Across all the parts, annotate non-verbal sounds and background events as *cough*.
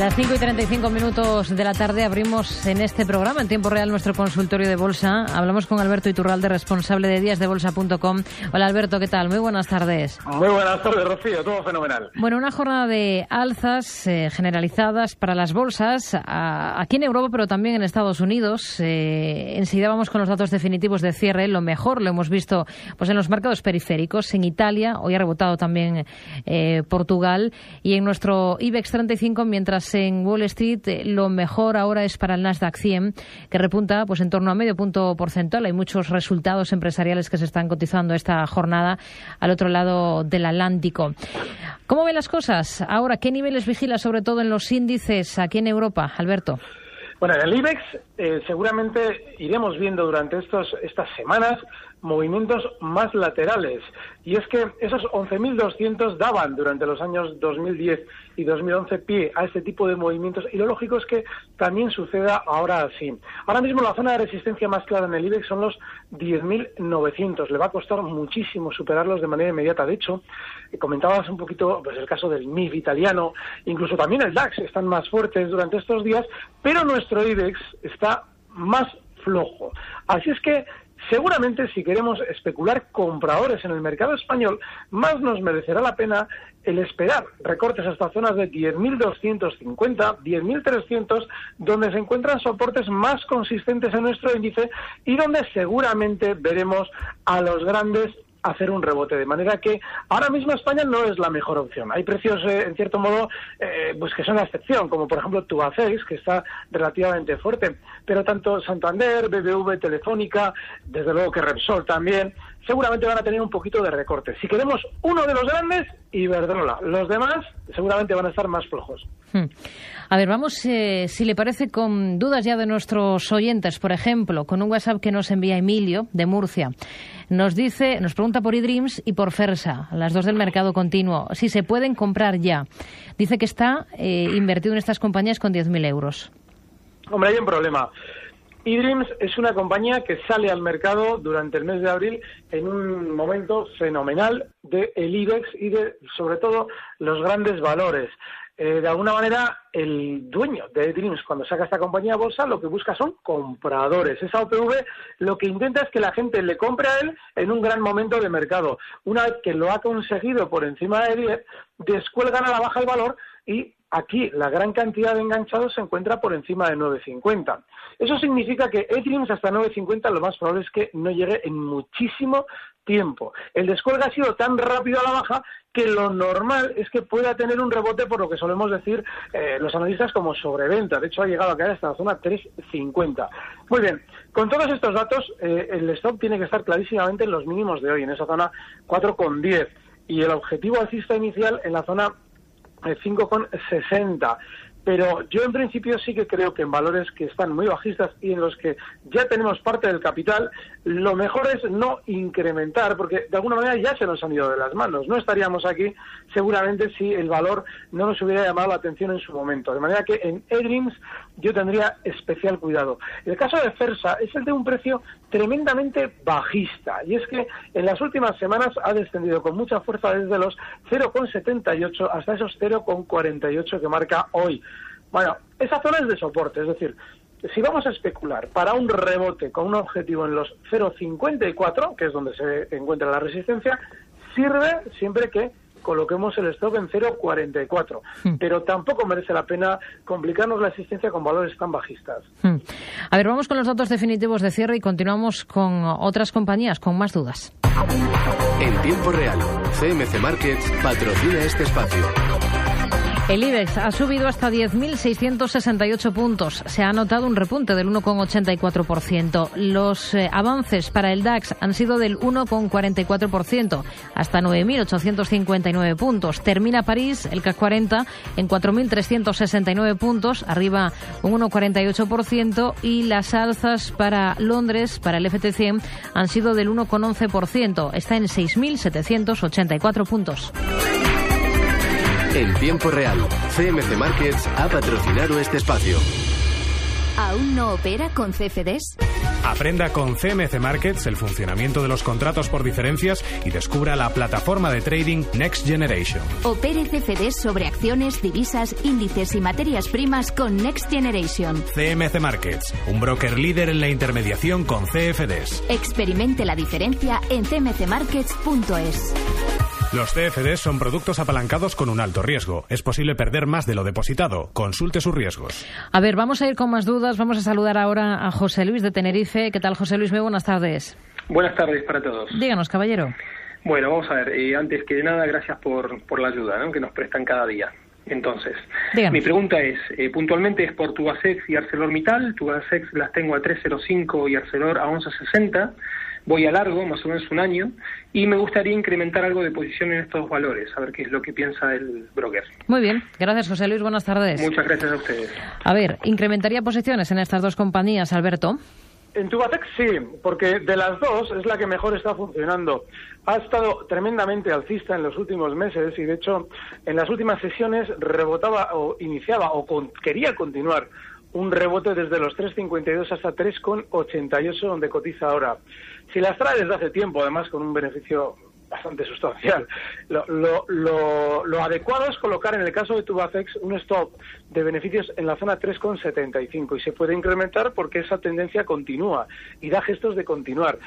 Las 5 y 35 minutos de la tarde abrimos en este programa, en tiempo real, nuestro consultorio de bolsa. Hablamos con Alberto Iturralde, responsable de díasdebolsa.com. Hola Alberto, ¿qué tal? Muy buenas tardes. Muy buenas tardes, Rocío. Todo fenomenal. Bueno, una jornada de alzas eh, generalizadas para las bolsas a, aquí en Europa, pero también en Estados Unidos. Eh, enseguida vamos con los datos definitivos de cierre. Lo mejor lo hemos visto pues en los mercados periféricos, en Italia. Hoy ha rebotado también eh, Portugal. Y en nuestro IBEX 35, mientras en Wall Street, eh, lo mejor ahora es para el Nasdaq 100, que repunta pues en torno a medio punto porcentual. Hay muchos resultados empresariales que se están cotizando esta jornada al otro lado del Atlántico. ¿Cómo ven las cosas? Ahora, ¿qué niveles vigila sobre todo en los índices aquí en Europa, Alberto? Bueno, en el IBEX eh, seguramente iremos viendo durante estos, estas semanas movimientos más laterales. Y es que esos 11.200 daban durante los años 2010 y 2011 pie a este tipo de movimientos y lo lógico es que también suceda ahora así. Ahora mismo la zona de resistencia más clara en el IBEX son los 10.900. Le va a costar muchísimo superarlos de manera inmediata. De hecho, comentabas un poquito pues, el caso del MIF italiano, incluso también el DAX están más fuertes durante estos días, pero nuestro IBEX está más flojo. Así es que Seguramente si queremos especular compradores en el mercado español, más nos merecerá la pena el esperar recortes hasta zonas de 10.250, 10.300, donde se encuentran soportes más consistentes en nuestro índice y donde seguramente veremos a los grandes hacer un rebote. De manera que ahora mismo España no es la mejor opción. Hay precios, eh, en cierto modo, eh, pues que son la excepción, como por ejemplo Tubacex, que está relativamente fuerte. Pero tanto Santander, BBV, Telefónica, desde luego que Repsol también, seguramente van a tener un poquito de recorte. Si queremos uno de los grandes, Iberdrola. Los demás seguramente van a estar más flojos. Hmm. A ver, vamos, eh, si le parece, con dudas ya de nuestros oyentes, por ejemplo, con un WhatsApp que nos envía Emilio de Murcia. Nos dice, nos pregunta por eDreams y por Fersa, las dos del mercado continuo, si se pueden comprar ya. Dice que está eh, invertido en estas compañías con 10.000 euros. Hombre, hay un problema eDreams es una compañía que sale al mercado durante el mes de abril en un momento fenomenal de el IBEX y de, sobre todo, los grandes valores. Eh, de alguna manera, el dueño de Dreams, cuando saca esta compañía a bolsa, lo que busca son compradores. Esa OPV lo que intenta es que la gente le compre a él en un gran momento de mercado. Una vez que lo ha conseguido por encima de 10, descuelgan a la baja el valor y Aquí la gran cantidad de enganchados se encuentra por encima de 9.50. Eso significa que Ethereum hasta 9.50 lo más probable es que no llegue en muchísimo tiempo. El descuelgue ha sido tan rápido a la baja que lo normal es que pueda tener un rebote por lo que solemos decir eh, los analistas como sobreventa. De hecho, ha llegado a caer hasta la zona 3.50. Muy bien, con todos estos datos, eh, el stop tiene que estar clarísimamente en los mínimos de hoy, en esa zona 4.10. Y el objetivo alcista inicial en la zona 5,60 pero yo en principio sí que creo que en valores que están muy bajistas y en los que ya tenemos parte del capital, lo mejor es no incrementar, porque de alguna manera ya se nos han ido de las manos. No estaríamos aquí seguramente si el valor no nos hubiera llamado la atención en su momento. De manera que en eDreams yo tendría especial cuidado. El caso de Fersa es el de un precio tremendamente bajista, y es que en las últimas semanas ha descendido con mucha fuerza desde los 0,78 hasta esos 0,48 que marca hoy. Bueno, esa zona es de soporte, es decir, si vamos a especular para un rebote con un objetivo en los 0,54, que es donde se encuentra la resistencia, sirve siempre que coloquemos el stock en 0,44. Hmm. Pero tampoco merece la pena complicarnos la existencia con valores tan bajistas. Hmm. A ver, vamos con los datos definitivos de cierre y continuamos con otras compañías con más dudas. En tiempo real CMC Markets patrocina este espacio. El IBEX ha subido hasta 10.668 puntos. Se ha notado un repunte del 1,84%. Los eh, avances para el DAX han sido del 1,44%, hasta 9.859 puntos. Termina París, el CAC 40, en 4.369 puntos, arriba un 1,48%. Y las alzas para Londres, para el FT100, han sido del 1,11%. Está en 6.784 puntos. En tiempo real, CMC Markets ha patrocinado este espacio. ¿Aún no opera con CFDs? Aprenda con CMC Markets el funcionamiento de los contratos por diferencias y descubra la plataforma de trading Next Generation. Opere CFDs sobre acciones, divisas, índices y materias primas con Next Generation. CMC Markets, un broker líder en la intermediación con CFDs. Experimente la diferencia en cmcmarkets.es. Los CFDs son productos apalancados con un alto riesgo. Es posible perder más de lo depositado. Consulte sus riesgos. A ver, vamos a ir con más dudas. Vamos a saludar ahora a José Luis de Tenerife. ¿Qué tal, José Luis? Muy buenas tardes. Buenas tardes para todos. Díganos, caballero. Bueno, vamos a ver. Eh, antes que nada, gracias por, por la ayuda que nos prestan cada día. Entonces, mi pregunta es, eh, puntualmente es por Tubasex y ArcelorMittal. Tubasex las tengo a 3.05 y Arcelor a 11.60 voy a largo, más o menos un año, y me gustaría incrementar algo de posición en estos valores, a ver qué es lo que piensa el broker. Muy bien, gracias José Luis, buenas tardes. Muchas gracias a ustedes. A ver, ¿incrementaría posiciones en estas dos compañías, Alberto? En Tubatex sí, porque de las dos es la que mejor está funcionando. Ha estado tremendamente alcista en los últimos meses y de hecho en las últimas sesiones rebotaba o iniciaba o quería continuar un rebote desde los 3,52 hasta 3,88 donde cotiza ahora. Si las trae desde hace tiempo, además con un beneficio bastante sustancial, lo, lo, lo, adecuado es colocar en el caso de Tubacex un stop de beneficios en la zona 3,75 y se puede incrementar porque esa tendencia continúa y da gestos de continuar.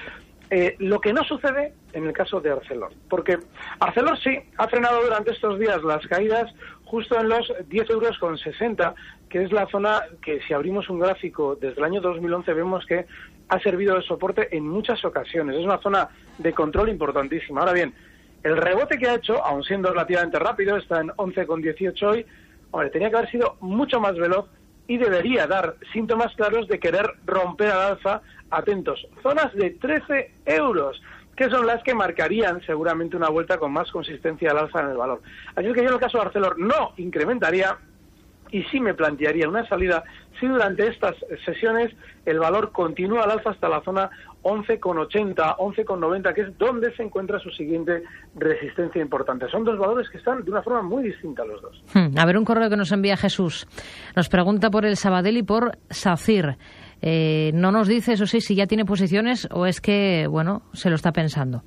Eh, lo que no sucede en el caso de Arcelor, porque Arcelor sí ha frenado durante estos días las caídas justo en los 10 euros con 60, que es la zona que si abrimos un gráfico desde el año 2011 vemos que ha servido de soporte en muchas ocasiones. Es una zona de control importantísima. Ahora bien, el rebote que ha hecho, aun siendo relativamente rápido, está en 11,18 hoy, tenía que haber sido mucho más veloz y debería dar síntomas claros de querer romper al alza. Atentos, zonas de 13 euros que son las que marcarían seguramente una vuelta con más consistencia al alza en el valor. Así que yo en el caso de Arcelor no incrementaría y sí me plantearía una salida si durante estas sesiones el valor continúa al alza hasta la zona 11,80, 11,90, que es donde se encuentra su siguiente resistencia importante. Son dos valores que están de una forma muy distinta los dos. Hmm, a ver, un correo que nos envía Jesús. Nos pregunta por el Sabadell y por SACIR. Eh, no nos dice, eso sí, si ya tiene posiciones o es que, bueno, se lo está pensando.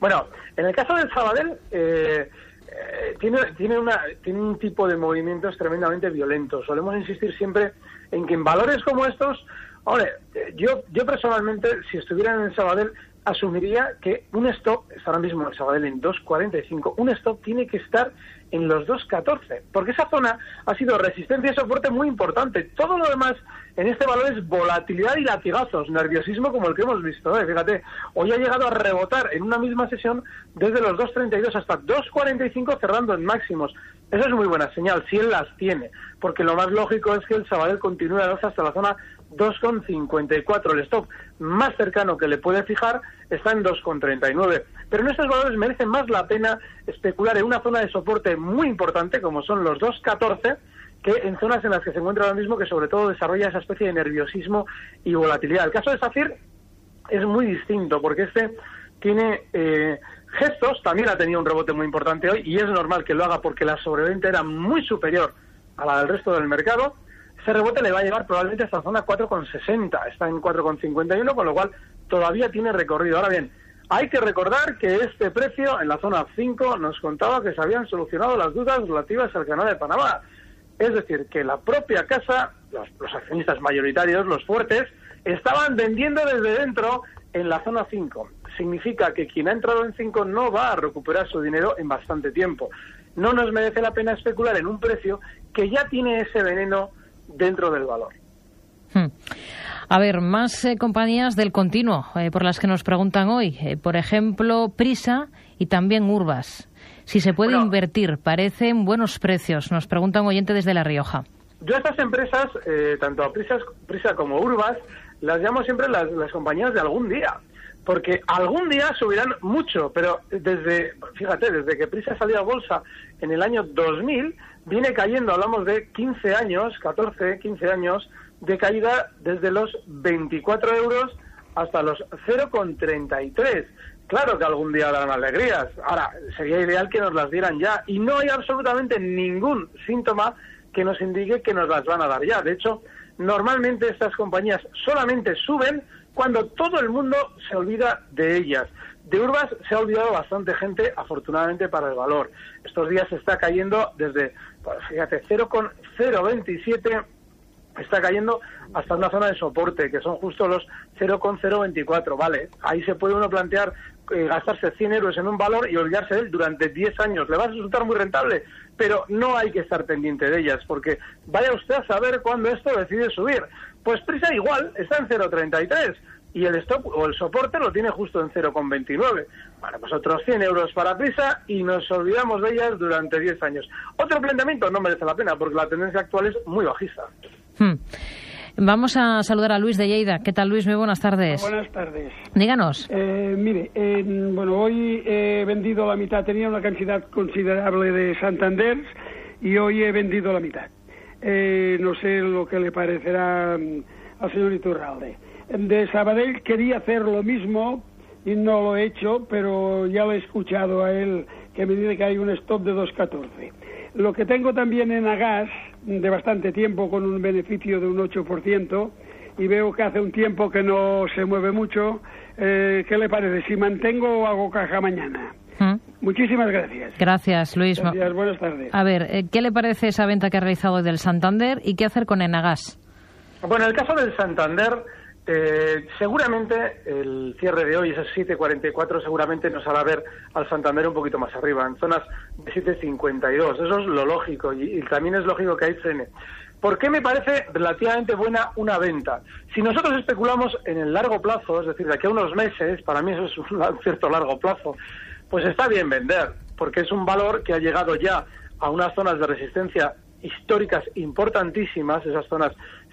Bueno, en el caso del Sabadell, eh, eh, tiene, tiene, una, tiene un tipo de movimientos tremendamente violentos. Solemos insistir siempre en que en valores como estos, hombre, yo, yo personalmente, si estuviera en el Sabadell, asumiría que un stop, está ahora mismo el Sabadell en 2.45, un stop tiene que estar en los 2.14, porque esa zona ha sido resistencia y soporte muy importante. Todo lo demás en este valor es volatilidad y latigazos, nerviosismo como el que hemos visto. ¿eh? Fíjate, hoy ha llegado a rebotar en una misma sesión desde los 2.32 hasta 2.45 cerrando en máximos. Eso es muy buena señal, si él las tiene, porque lo más lógico es que el Sabadell continúe a hasta la zona 2,54. El stop más cercano que le puede fijar está en 2,39. Pero en estos valores merece más la pena especular en una zona de soporte muy importante, como son los 2,14, que en zonas en las que se encuentra ahora mismo, que sobre todo desarrolla esa especie de nerviosismo y volatilidad. El caso de SACIR es muy distinto, porque este tiene eh, gestos, también ha tenido un rebote muy importante hoy, y es normal que lo haga porque la sobreventa era muy superior a la del resto del mercado ese rebote le va a llevar probablemente hasta zona 4,60, está en 4,51, con lo cual todavía tiene recorrido. Ahora bien, hay que recordar que este precio en la zona 5 nos contaba que se habían solucionado las dudas relativas al canal de Panamá. Es decir, que la propia casa, los, los accionistas mayoritarios, los fuertes, estaban vendiendo desde dentro en la zona 5. Significa que quien ha entrado en 5 no va a recuperar su dinero en bastante tiempo. No nos merece la pena especular en un precio que ya tiene ese veneno dentro del valor. Hmm. A ver, más eh, compañías del continuo eh, por las que nos preguntan hoy. Eh, por ejemplo, Prisa y también Urbas. Si se puede invertir, parecen buenos precios, nos pregunta un oyente desde La Rioja. Yo a estas empresas, tanto a Prisa, como Urbas, las llamo siempre las, compañías de algún día porque algún día subirán mucho, pero desde, fíjate, desde que Prisa salió a bolsa en el año 2000, viene cayendo, hablamos de 15 años, 14, 15 años de caída desde los 24 euros hasta los 0,33. Claro que algún día darán alegrías. Ahora, sería ideal que nos las dieran ya. Y no hay absolutamente ningún síntoma que nos indique que nos las van a dar ya. De hecho, normalmente estas compañías solamente suben cuando todo el mundo se olvida de ellas. De Urbas se ha olvidado bastante gente, afortunadamente para el valor. Estos días se está cayendo desde, pues, fíjate, 0,027 está cayendo hasta una zona de soporte, que son justo los 0,024, ¿vale? Ahí se puede uno plantear eh, gastarse 100 euros en un valor y olvidarse de él durante 10 años. Le va a resultar muy rentable, pero no hay que estar pendiente de ellas, porque vaya usted a saber cuándo esto decide subir. Pues Prisa igual, está en 0,33 y el stop o el soporte lo tiene justo en 0,29. Bueno, pues otros 100 euros para Prisa y nos olvidamos de ellas durante 10 años. Otro planteamiento no merece la pena porque la tendencia actual es muy bajista. Hmm. Vamos a saludar a Luis de Lleida. ¿Qué tal, Luis? Muy buenas tardes. Buenas tardes. Díganos. Eh, mire, bueno, hoy he vendido la mitad. Tenía una cantidad considerable de Santander y hoy he vendido la mitad. Eh, no sé lo que le parecerá mm, al señor Iturralde. De Sabadell quería hacer lo mismo y no lo he hecho, pero ya lo he escuchado a él que me dice que hay un stop de 2.14. Lo que tengo también en Agas, de bastante tiempo, con un beneficio de un 8%, y veo que hace un tiempo que no se mueve mucho, eh, ¿qué le parece? ¿Si mantengo o hago caja mañana? ¿Mm? Muchísimas gracias. Gracias, Luis. Gracias, buenas tardes. A ver, eh, ¿qué le parece esa venta que ha realizado del Santander y qué hacer con Enagas? Bueno, el caso del Santander, eh, seguramente el cierre de hoy, esos 7.44, seguramente nos hará ver al Santander un poquito más arriba, en zonas de 7.52. Eso es lo lógico y, también es lógico que hay frene. ¿Por qué me parece relativamente buena una venta? Si nosotros especulamos en el largo plazo, es decir, de aquí a unos meses, para mí eso es un *laughs* cierto largo plazo, pues está bien vender, porque es un valor que ha llegado ya a unas zonas de resistencia históricas importantísimas, esas zonas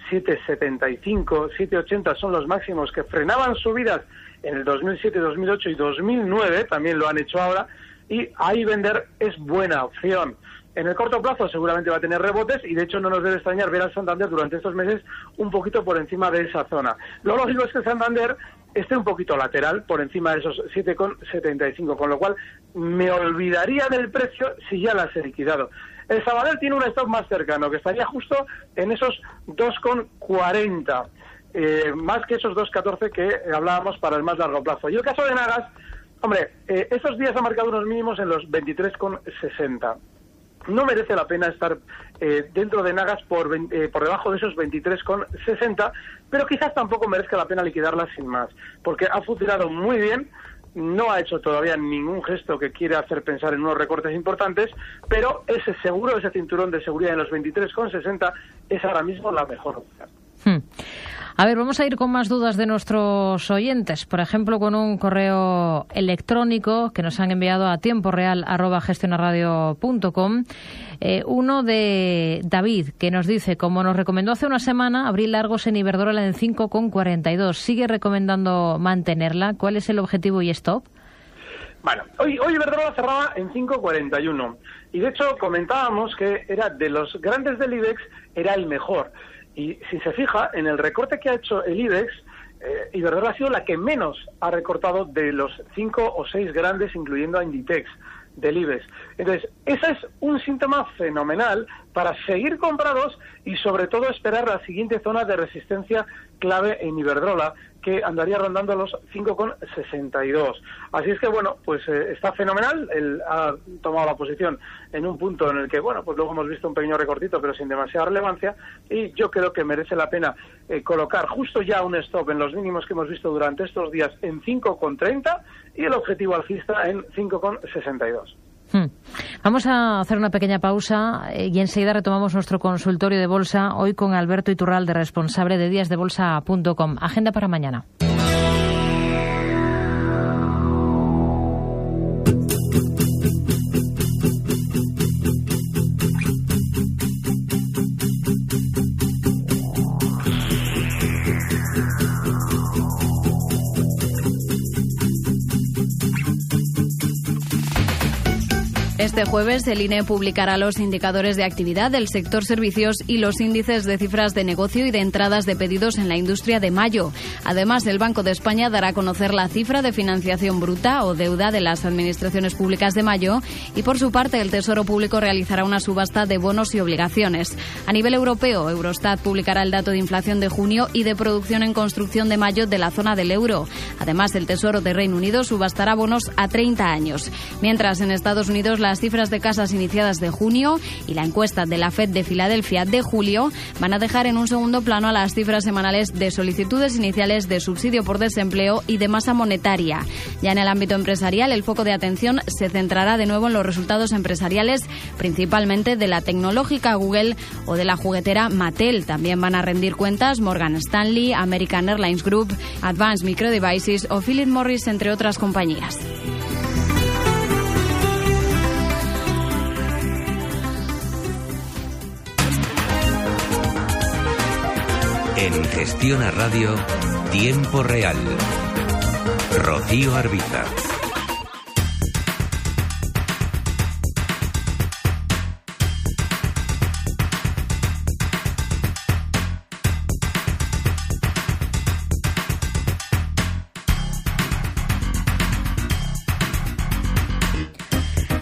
775, 780 son los máximos que frenaban subidas en el 2007, 2008 y 2009, también lo han hecho ahora, y ahí vender es buena opción. En el corto plazo seguramente va a tener rebotes y de hecho no nos debe extrañar ver al Santander durante estos meses un poquito por encima de esa zona. Lo lógico es que Santander esté un poquito lateral por encima de esos 7,75, con lo cual me olvidaría del precio si ya las he liquidado. El Sabadell tiene un stop más cercano, que estaría justo en esos 2,40, eh, más que esos 2,14 que hablábamos para el más largo plazo. Y el caso de Nagas, hombre, eh, estos días ha marcado unos mínimos en los 23,60. No merece la pena estar eh, dentro de Nagas por, por debajo de esos 23,60, pero quizás tampoco merezca la pena liquidarla sin más, porque ha funcionado muy bien no ha hecho todavía ningún gesto que quiera hacer pensar en unos recortes importantes, pero ese seguro, ese cinturón de seguridad en los 23,60 es ahora mismo la mejor opción. Hmm. A ver, vamos a ir con más dudas de nuestros oyentes. Por ejemplo, con un correo electrónico que nos han enviado a tiempo real eh, uno de David, que nos dice, como nos recomendó hace una semana, abrir largos en Iberdrola en 5,42. ¿Sigue recomendando mantenerla? ¿Cuál es el objetivo y stop? Bueno, hoy, hoy Iberdrola cerraba en 5,41. Y de hecho comentábamos que era de los grandes del IBEX, era el mejor. Y si se fija, en el recorte que ha hecho el IBEX, eh, Iberdrola ha sido la que menos ha recortado de los cinco o seis grandes, incluyendo a Inditex del IBEX. Entonces, ese es un síntoma fenomenal para seguir comprados y sobre todo esperar la siguiente zona de resistencia clave en Iberdrola, que andaría rondando los 5,62. Así es que, bueno, pues eh, está fenomenal. Él ha tomado la posición en un punto en el que, bueno, pues luego hemos visto un pequeño recortito, pero sin demasiada relevancia. Y yo creo que merece la pena eh, colocar justo ya un stop en los mínimos que hemos visto durante estos días en 5,30 y el objetivo alcista en 5,62. Hmm. Vamos a hacer una pequeña pausa eh, y enseguida retomamos nuestro consultorio de bolsa hoy con Alberto Iturralde, responsable de díasdebolsa.com. Agenda para mañana. Este jueves el INE publicará los indicadores de actividad del sector servicios y los índices de cifras de negocio y de entradas de pedidos en la industria de mayo. Además, el Banco de España dará a conocer la cifra de financiación bruta o deuda de las administraciones públicas de mayo y por su parte el Tesoro Público realizará una subasta de bonos y obligaciones. A nivel europeo, Eurostat publicará el dato de inflación de junio y de producción en construcción de mayo de la zona del euro. Además, el Tesoro de Reino Unido subastará bonos a 30 años. Mientras en Estados Unidos la las cifras de casas iniciadas de junio y la encuesta de la Fed de Filadelfia de julio van a dejar en un segundo plano a las cifras semanales de solicitudes iniciales de subsidio por desempleo y de masa monetaria. Ya en el ámbito empresarial, el foco de atención se centrará de nuevo en los resultados empresariales, principalmente de la tecnológica Google o de la juguetera Mattel. También van a rendir cuentas Morgan Stanley, American Airlines Group, Advanced Micro Devices o Philip Morris, entre otras compañías. En Gestión a Radio, Tiempo Real. Rocío Arbiza.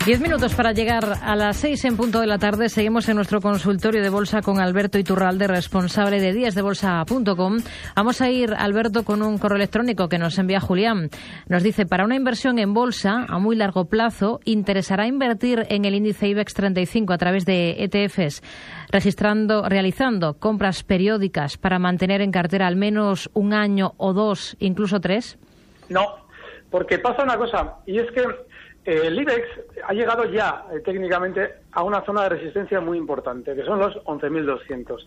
Diez minutos para llegar a las seis en punto de la tarde. Seguimos en nuestro consultorio de bolsa con Alberto Iturralde, responsable de díasdebolsa.com. Vamos a ir, Alberto, con un correo electrónico que nos envía Julián. Nos dice, para una inversión en bolsa a muy largo plazo, interesará invertir en el índice IBEX 35 a través de ETFs, registrando, realizando compras periódicas para mantener en cartera al menos un año o dos, incluso tres. No, porque pasa una cosa, y es que el IBEX ha llegado ya eh, técnicamente a una zona de resistencia muy importante, que son los 11.200.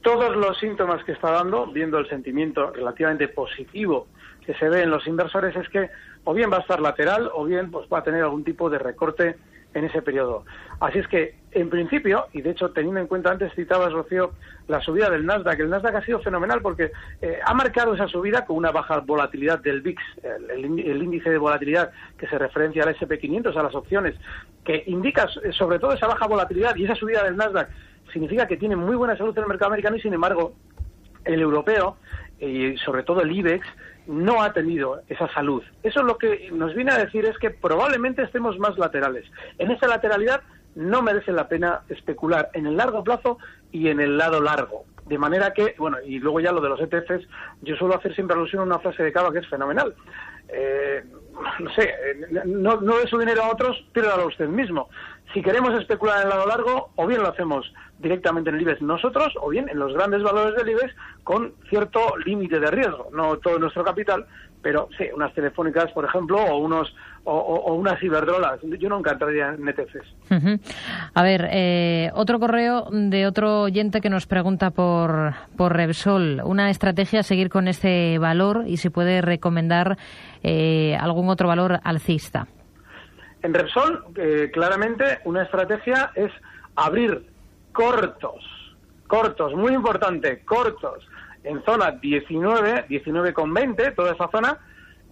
Todos los síntomas que está dando, viendo el sentimiento relativamente positivo que se ve en los inversores, es que o bien va a estar lateral o bien pues, va a tener algún tipo de recorte en ese periodo. Así es que, en principio, y de hecho teniendo en cuenta, antes citabas, Rocío, la subida del Nasdaq, el Nasdaq ha sido fenomenal porque eh, ha marcado esa subida con una baja volatilidad del VIX, el, índice de volatilidad que se referencia al SP500, a las opciones, que indica eh, sobre todo esa baja volatilidad y esa subida del Nasdaq significa que tiene muy buena salud en el mercado americano y, sin embargo, el europeo y sobre todo el IBEX no ha tenido esa salud. Eso lo que nos viene a decir es que probablemente estemos más laterales. En esa lateralidad no merece la pena especular en el largo plazo y en el lado largo. De manera que, bueno, y luego ya lo de los ETFs, yo suelo hacer siempre alusión a una frase de Cava que es fenomenal. Eh, no sé, no, no de su dinero a otros, a usted mismo. Si queremos especular en el lado largo, o bien lo hacemos directamente en el IBEX nosotros, o bien en los grandes valores del IBEX con cierto límite de riesgo. No todo nuestro capital, pero sí, unas telefónicas, por ejemplo, o unos o, unas ciberdrolas. Yo nunca entraría en ETFs. A ver, eh, otro correo de otro oyente que nos pregunta por, por Repsol. Una estrategia a seguir con este valor y si puede recomendar eh, algún otro valor alcista. En Repsol, eh, claramente, una estrategia es abrir cortos, cortos, muy importante, cortos, en zona 19, 19,20, toda esa zona,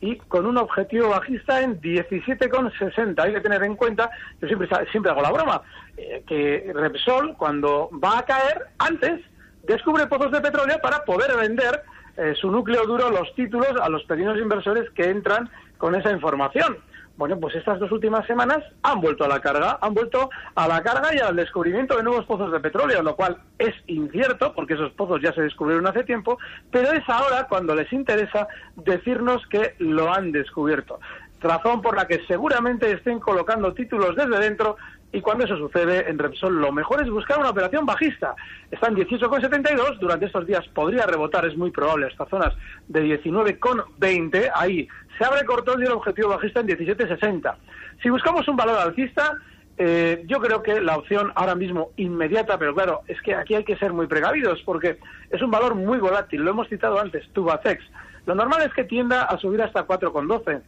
y con un objetivo bajista en 17,60. Hay que tener en cuenta, yo siempre, siempre hago la broma, eh, que Repsol, cuando va a caer, antes descubre pozos de petróleo para poder vender eh, su núcleo duro, los títulos, a los pequeños inversores que entran con esa información. Bueno, pues estas dos últimas semanas han vuelto a la carga, han vuelto a la carga y al descubrimiento de nuevos pozos de petróleo, lo cual es incierto porque esos pozos ya se descubrieron hace tiempo, pero es ahora cuando les interesa decirnos que lo han descubierto. Razón por la que seguramente estén colocando títulos desde dentro y cuando eso sucede en Repsol lo mejor es buscar una operación bajista. Están 18,72, durante estos días podría rebotar, es muy probable, hasta zonas de 19,20, ahí se abre cortón y el objetivo bajista en 17,60. Si buscamos un valor alcista, eh, yo creo que la opción ahora mismo inmediata, pero claro, es que aquí hay que ser muy precavidos porque es un valor muy volátil, lo hemos citado antes, Tubacex. Lo normal es que tienda a subir hasta 4,12,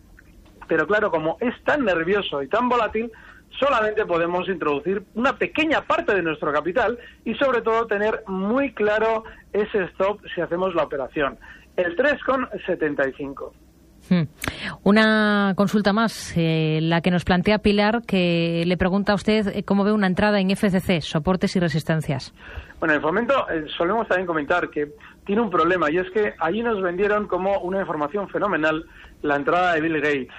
pero claro, como es tan nervioso y tan volátil, solamente podemos introducir una pequeña parte de nuestro capital y sobre todo tener muy claro ese stop si hacemos la operación, el 3,75. Hmm. Una consulta más, eh, la que nos plantea Pilar, que le pregunta a usted eh, cómo ve una entrada en FCC, soportes y resistencias. Bueno, en fomento eh, solemos también comentar que tiene un problema y es que allí nos vendieron como una información fenomenal la entrada de Bill Gates.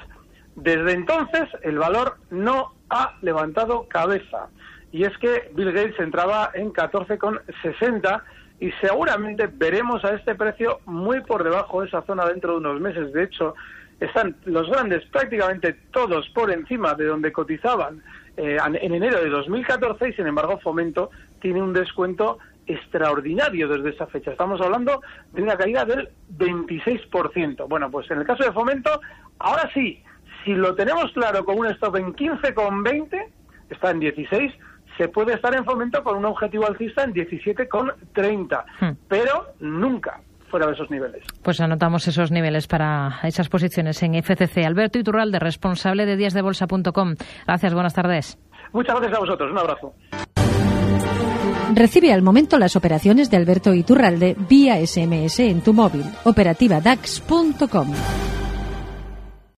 Desde entonces el valor no ha levantado cabeza y es que Bill Gates entraba en 14,60 y seguramente veremos a este precio muy por debajo de esa zona dentro de unos meses. De hecho, están los grandes prácticamente todos por encima de donde cotizaban eh, en enero de 2014 y sin embargo Fomento tiene un descuento extraordinario desde esa fecha. Estamos hablando de una caída del 26%. Bueno, pues en el caso de Fomento, ahora sí, si lo tenemos claro con un stop en 15,20, está en 16, se puede estar en fomento con un objetivo alcista en 17,30, hmm. pero nunca fuera de esos niveles. Pues anotamos esos niveles para esas posiciones en FCC. Alberto Iturralde, responsable de díasdebolsa.com. Gracias, buenas tardes. Muchas gracias a vosotros. Un abrazo. Recibe al momento las operaciones de Alberto Iturralde vía SMS en tu móvil. Operativa DAX.com.